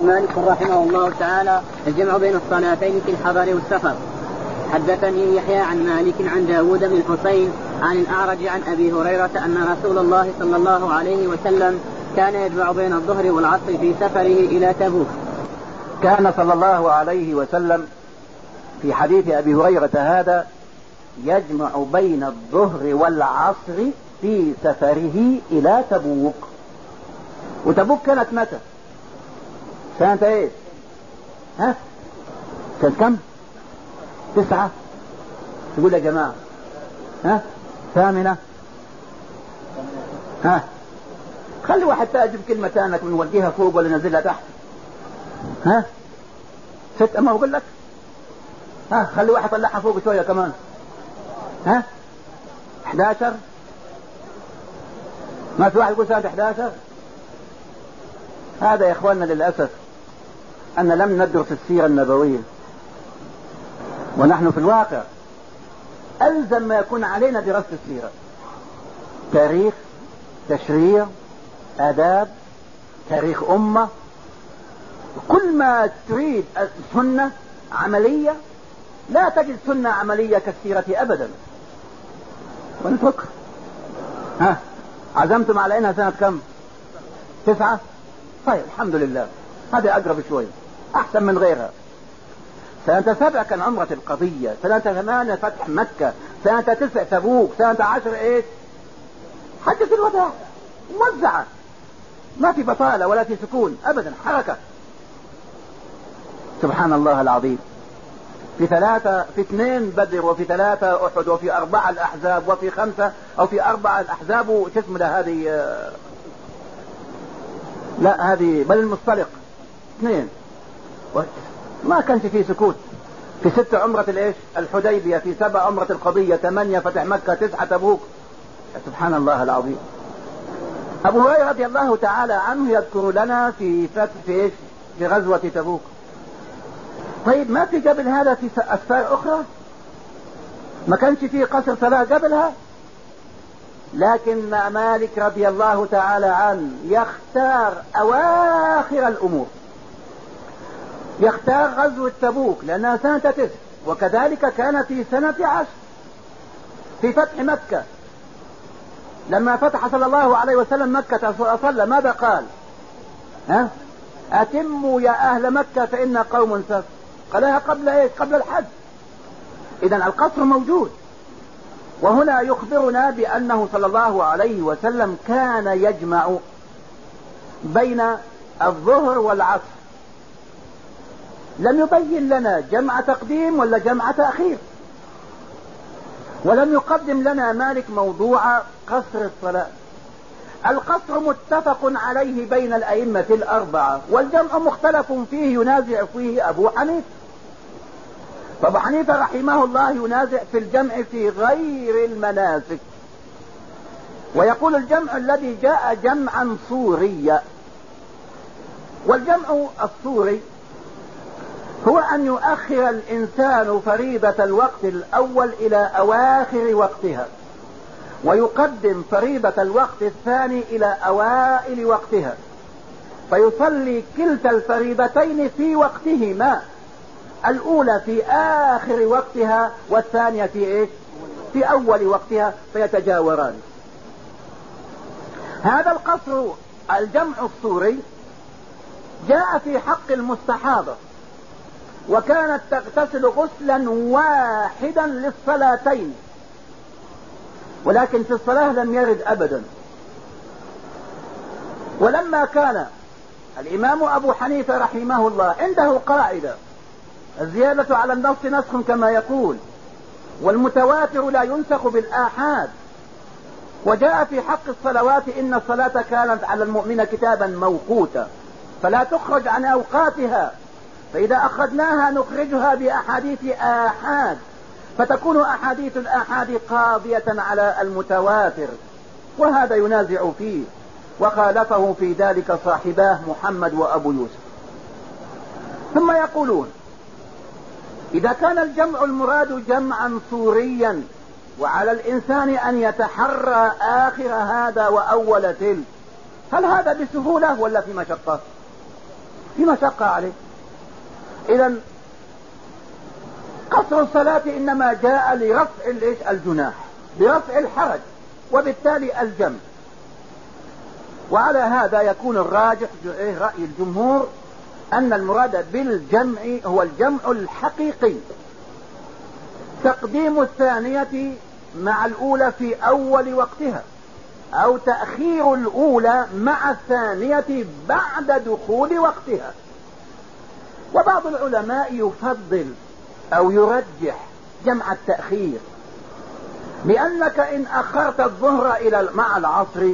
مالك رحمه الله تعالى الجمع بين الصلاتين في الحضر والسفر. حدثني يحيى عن مالك عن داود بن الحسين عن الأعرج عن أبي هريرة أن رسول الله صلى الله عليه وسلم كان يجمع بين الظهر والعصر في سفره إلى تبوك. كان صلى الله عليه وسلم في حديث أبي هريرة هذا يجمع بين الظهر والعصر في سفره إلى تبوك. وتبوك كانت متى؟ سنة إيه؟ ها؟ سنة كم؟ تسعة. تقول يا جماعة. ها؟ ثامنة. ها؟ خلي واحد تأجب كلمة تانك ونوديها فوق ولا ننزلها تحت. ها؟ ست أما بقول لك؟ ها؟ خلي واحد طلعها فوق شوية كمان. ها؟ 11 ما في واحد يقول سنة 11 هذا يا إخواننا للأسف. أن لم ندرس السيرة النبوية. ونحن في الواقع ألزم ما يكون علينا دراسة السيرة. تاريخ تشريع آداب تاريخ أمة. كل ما تريد السنة عملية لا تجد سنة عملية كالسيرة أبدا. ونفكر ها عزمتم على إنها سنة كم؟ تسعة؟ طيب الحمد لله. هذه أقرب شوي أحسن من غيرها. سنة سبع كان عمرة القضية سنة ثمانية فتح مكة سنة تسع تبوك سنة عشر إيش؟ حجة الوداع موزعة. ما في بطالة ولا في سكون ابدا حركة. سبحان الله العظيم. في ثلاثة في اثنين بدر وفي ثلاثة أحد وفي أربعة الأحزاب وفي خمسة أو في أربعة الأحزاب شو اسمه هذه لا هذه بل المصطلق. اثنين. ما كانش فيه سكوت. في ست عمرة الإيش؟ الحديبية في سبع عمرة القضية ثمانية فتح مكة تسعة تبوك سبحان الله العظيم. أبو هريرة رضي الله تعالى عنه يذكر لنا في فتح في إيش؟ في غزوة تبوك. طيب ما في قبل هذا في أسفار أخرى؟ ما كانش فيه قصر صلاة قبلها؟ لكن مالك رضي الله تعالى عنه يختار أواخر الأمور. يختار غزوة تبوك لأنها سنة تسع. وكذلك كان في سنة عشر في فتح مكة. لما فتح صلى الله عليه وسلم مكة صلى ماذا قال؟ ها؟ أتموا يا أهل مكة فإن قوم سفر قالها قبل إيش؟ قبل الحج. اذا القصر موجود. وهنا يخبرنا بأنه صلى الله عليه وسلم كان يجمع بين الظهر والعصر. لم يبين لنا جمع تقديم ولا جمع تأخير. ولم يقدم لنا مالك موضوع قصر الصلاة. القصر متفق عليه بين الأئمة الأربعة والجمع مختلف فيه ينازع فيه أبو حنيفة. فأبو حنيفة رحمه الله ينازع في الجمع في غير المناسك. ويقول الجمع الذي جاء جمعا صوريا والجمع الصوري هو أن يؤخر الإنسان فريضة الوقت الأول إلى أواخر وقتها ويقدم فريضة الوقت الثاني إلى أوائل وقتها فيصلي كلتا الفريضتين في وقتهما الأولى في آخر وقتها والثانية في إيش؟ في أول وقتها فيتجاوران. هذا القصر الجمع الصوري جاء في حق المستحاضة. وكانت تغتسل غسلا واحدا للصلاتين. ولكن في الصلاة لم يرد ابدا. ولما كان الإمام أبو حنيفة رحمه الله عنده قاعدة الزيادة على النص نسخ كما يقول والمتواتر لا ينسخ بالآحاد. وجاء في حق الصلوات إن الصلاة كانت على المؤمن كتابا موقوتا فلا تخرج عن أوقاتها. فإذا أخذناها نخرجها بأحاديث آحاد فتكون أحاديث الآحاد قاضية على المتواتر وهذا ينازع فيه وخالفه في ذلك صاحباه محمد وأبو يوسف. ثم يقولون إذا كان الجمع المراد جمعا صوريا وعلى الإنسان أن يتحرى آخر هذا وأول تلك هل هذا بسهولة ولا في مشقة؟ في مشقة عليه. إذا قصر الصلاة إنما جاء لرفع الإيش؟ الجناح برفع الحرج وبالتالي الجمع. وعلى هذا يكون الراجح إيه، رأي الجمهور أن المراد بالجمع هو الجمع الحقيقي. تقديم الثانية مع الأولى في أول وقتها أو تأخير الأولى مع الثانية بعد دخول وقتها. وبعض العلماء يفضل أو يرجح جمع التأخير لأنك إن أخرت الظهر إلى مع العصر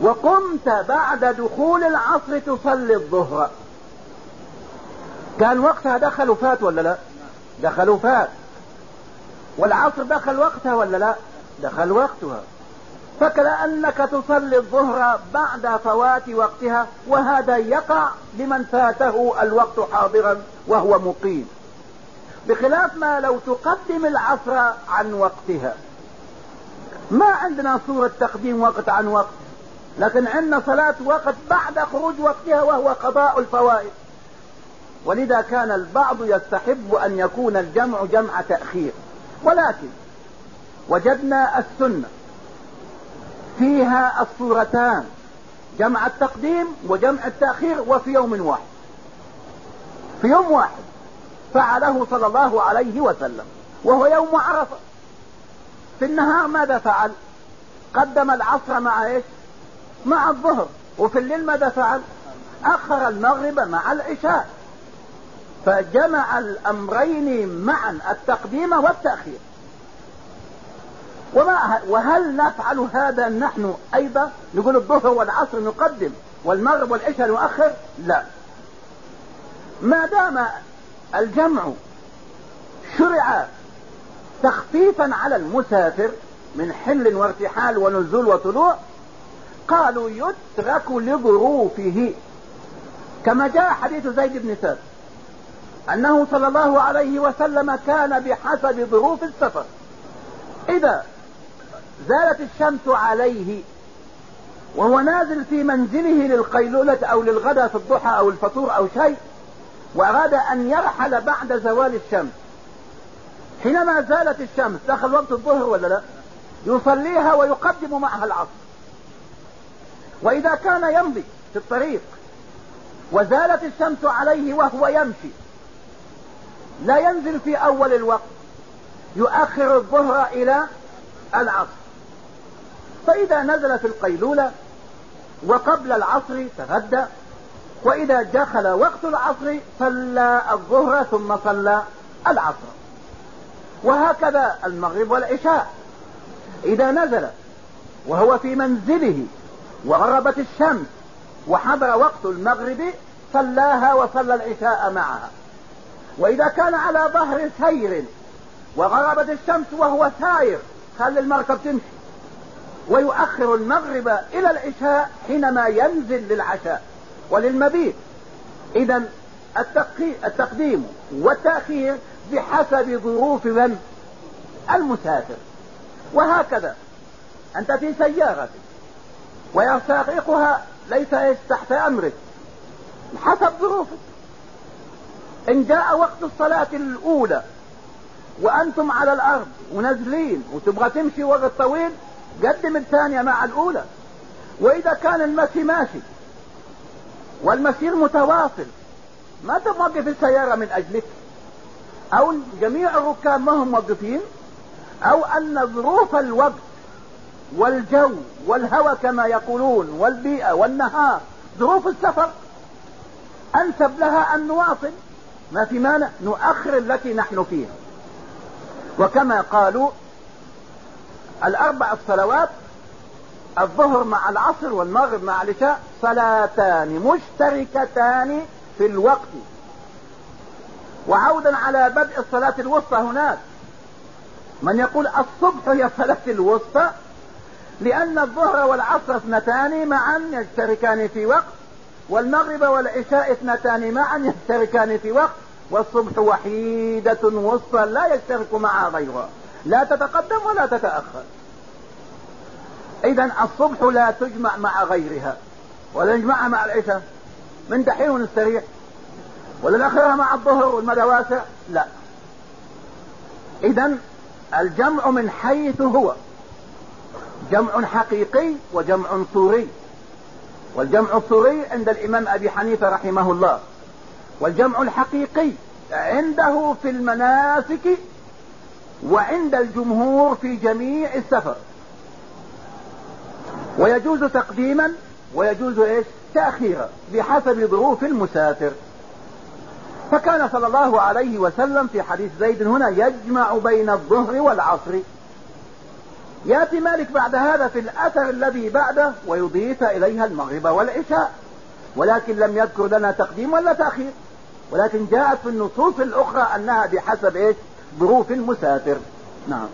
وقمت بعد دخول العصر تصلي الظهر. كان وقتها دخل وفات ولا لا؟ دخل وفات والعصر دخل وقتها ولا لا؟ دخل وقتها. فكأنك تصلي الظهر بعد فوات وقتها وهذا يقع لمن فاته الوقت حاضرا وهو مقيم. بخلاف ما لو تقدم العصر عن وقتها. ما عندنا صورة تقديم وقت عن وقت لكن عندنا صلاة وقت بعد خروج وقتها وهو قضاء الفوائد. ولذا كان البعض يستحب أن يكون الجمع جمع تأخير. ولكن وجدنا السنة فيها الصورتان جمع التقديم وجمع التأخير وفي يوم واحد. في يوم واحد فعله صلى الله عليه وسلم وهو يوم عرفة. في النهار ماذا فعل؟ قدم العصر مع إيش؟ مع الظهر. وفي الليل ماذا فعل؟ أخر المغرب مع العشاء. فجمع الأمرين معا التقديم والتأخير. وما وهل نفعل هذا نحن أيضا؟ نقول الظهر والعصر نقدم والمغرب والعشاء نؤخر؟ لا. ما دام الجمع شرع تخفيفا على المسافر من حل وارتحال ونزول وطلوع قالوا يترك لظروفه كما جاء حديث زيد بن ثابت أنه صلى الله عليه وسلم كان بحسب ظروف السفر. إذا زالت الشمس عليه وهو نازل في منزله للقيلولة أو للغدا في الضحى أو الفطور أو شيء وأراد أن يرحل بعد زوال الشمس. حينما زالت الشمس دخل وقت الظهر ولا لا؟ يصليها ويقدم معها العصر. وإذا كان يمضي في الطريق وزالت الشمس عليه وهو يمشي لا ينزل في أول الوقت يؤخر الظهر إلى العصر. فإذا نزل في القيلولة وقبل العصر تغدى وإذا دخل وقت العصر صلى الظهر ثم صلى العصر. وهكذا المغرب والعشاء. إذا نزل وهو في منزله وغربت الشمس وحضر وقت المغرب صلاها وصلى العشاء معها. وإذا كان على ظهر سير وغربت الشمس وهو ساير خلي المركب تمشي. ويؤخر المغرب إلى العشاء حينما ينزل للعشاء وللمبيت. إذا التقديم والتأخير بحسب ظروف من؟ المسافر. وهكذا. أنت في سيارة ويساقها ليس تحت أمرك. حسب ظروفك. إن جاء وقت الصلاة الأولى وأنتم على الأرض ونازلين وتبغى تمشي وقت طويل قدم الثانية مع الأولى. وإذا كان المشي ماشي والمسير متواصل ما توقف السيارة من أجلك. أو جميع الركاب ما هم موقفين أو أن ظروف الوقت والجو والهوى كما يقولون والبيئة والنهار ظروف السفر أنسب لها أن نواصل. ما في مانع نؤخر التي نحن فيها. وكما قالوا الأربع الصلوات الظهر مع العصر والمغرب مع العشاء صلاتان مشتركتان في الوقت. وعودا على بدء الصلاة الوسطى هناك. من يقول الصبح هي الصلاة الوسطى لأن الظهر والعصر اثنتان معا يشتركان في وقت والمغرب والعشاء اثنتان معا يشتركان في وقت والصبح وحيدة وسطى لا يشترك معها غيرها. لا تتقدم ولا تتأخر. اذا الصبح لا تجمع مع غيرها. ولا يجمعها مع العشاء. من دحين ونستريح. ولا ناخرها مع الظهر والمدى واسع لا. اذا الجمع من حيث هو. جمع حقيقي وجمع صوري. والجمع الصوري عند الإمام أبي حنيفة رحمه الله. والجمع الحقيقي عنده في المناسك وعند الجمهور في جميع السفر. ويجوز تقديما ويجوز إيش؟ تأخيرا بحسب ظروف المسافر. فكان صلى الله عليه وسلم في حديث زيد هنا يجمع بين الظهر والعصر. يأتي مالك بعد هذا في الأثر الذي بعده ويضيف إليها المغرب والعشاء. ولكن لم يذكر لنا تقديم ولا تأخير. ولكن جاءت في النصوص الأخرى أنها بحسب إيش؟ ظروف المسافر نعم.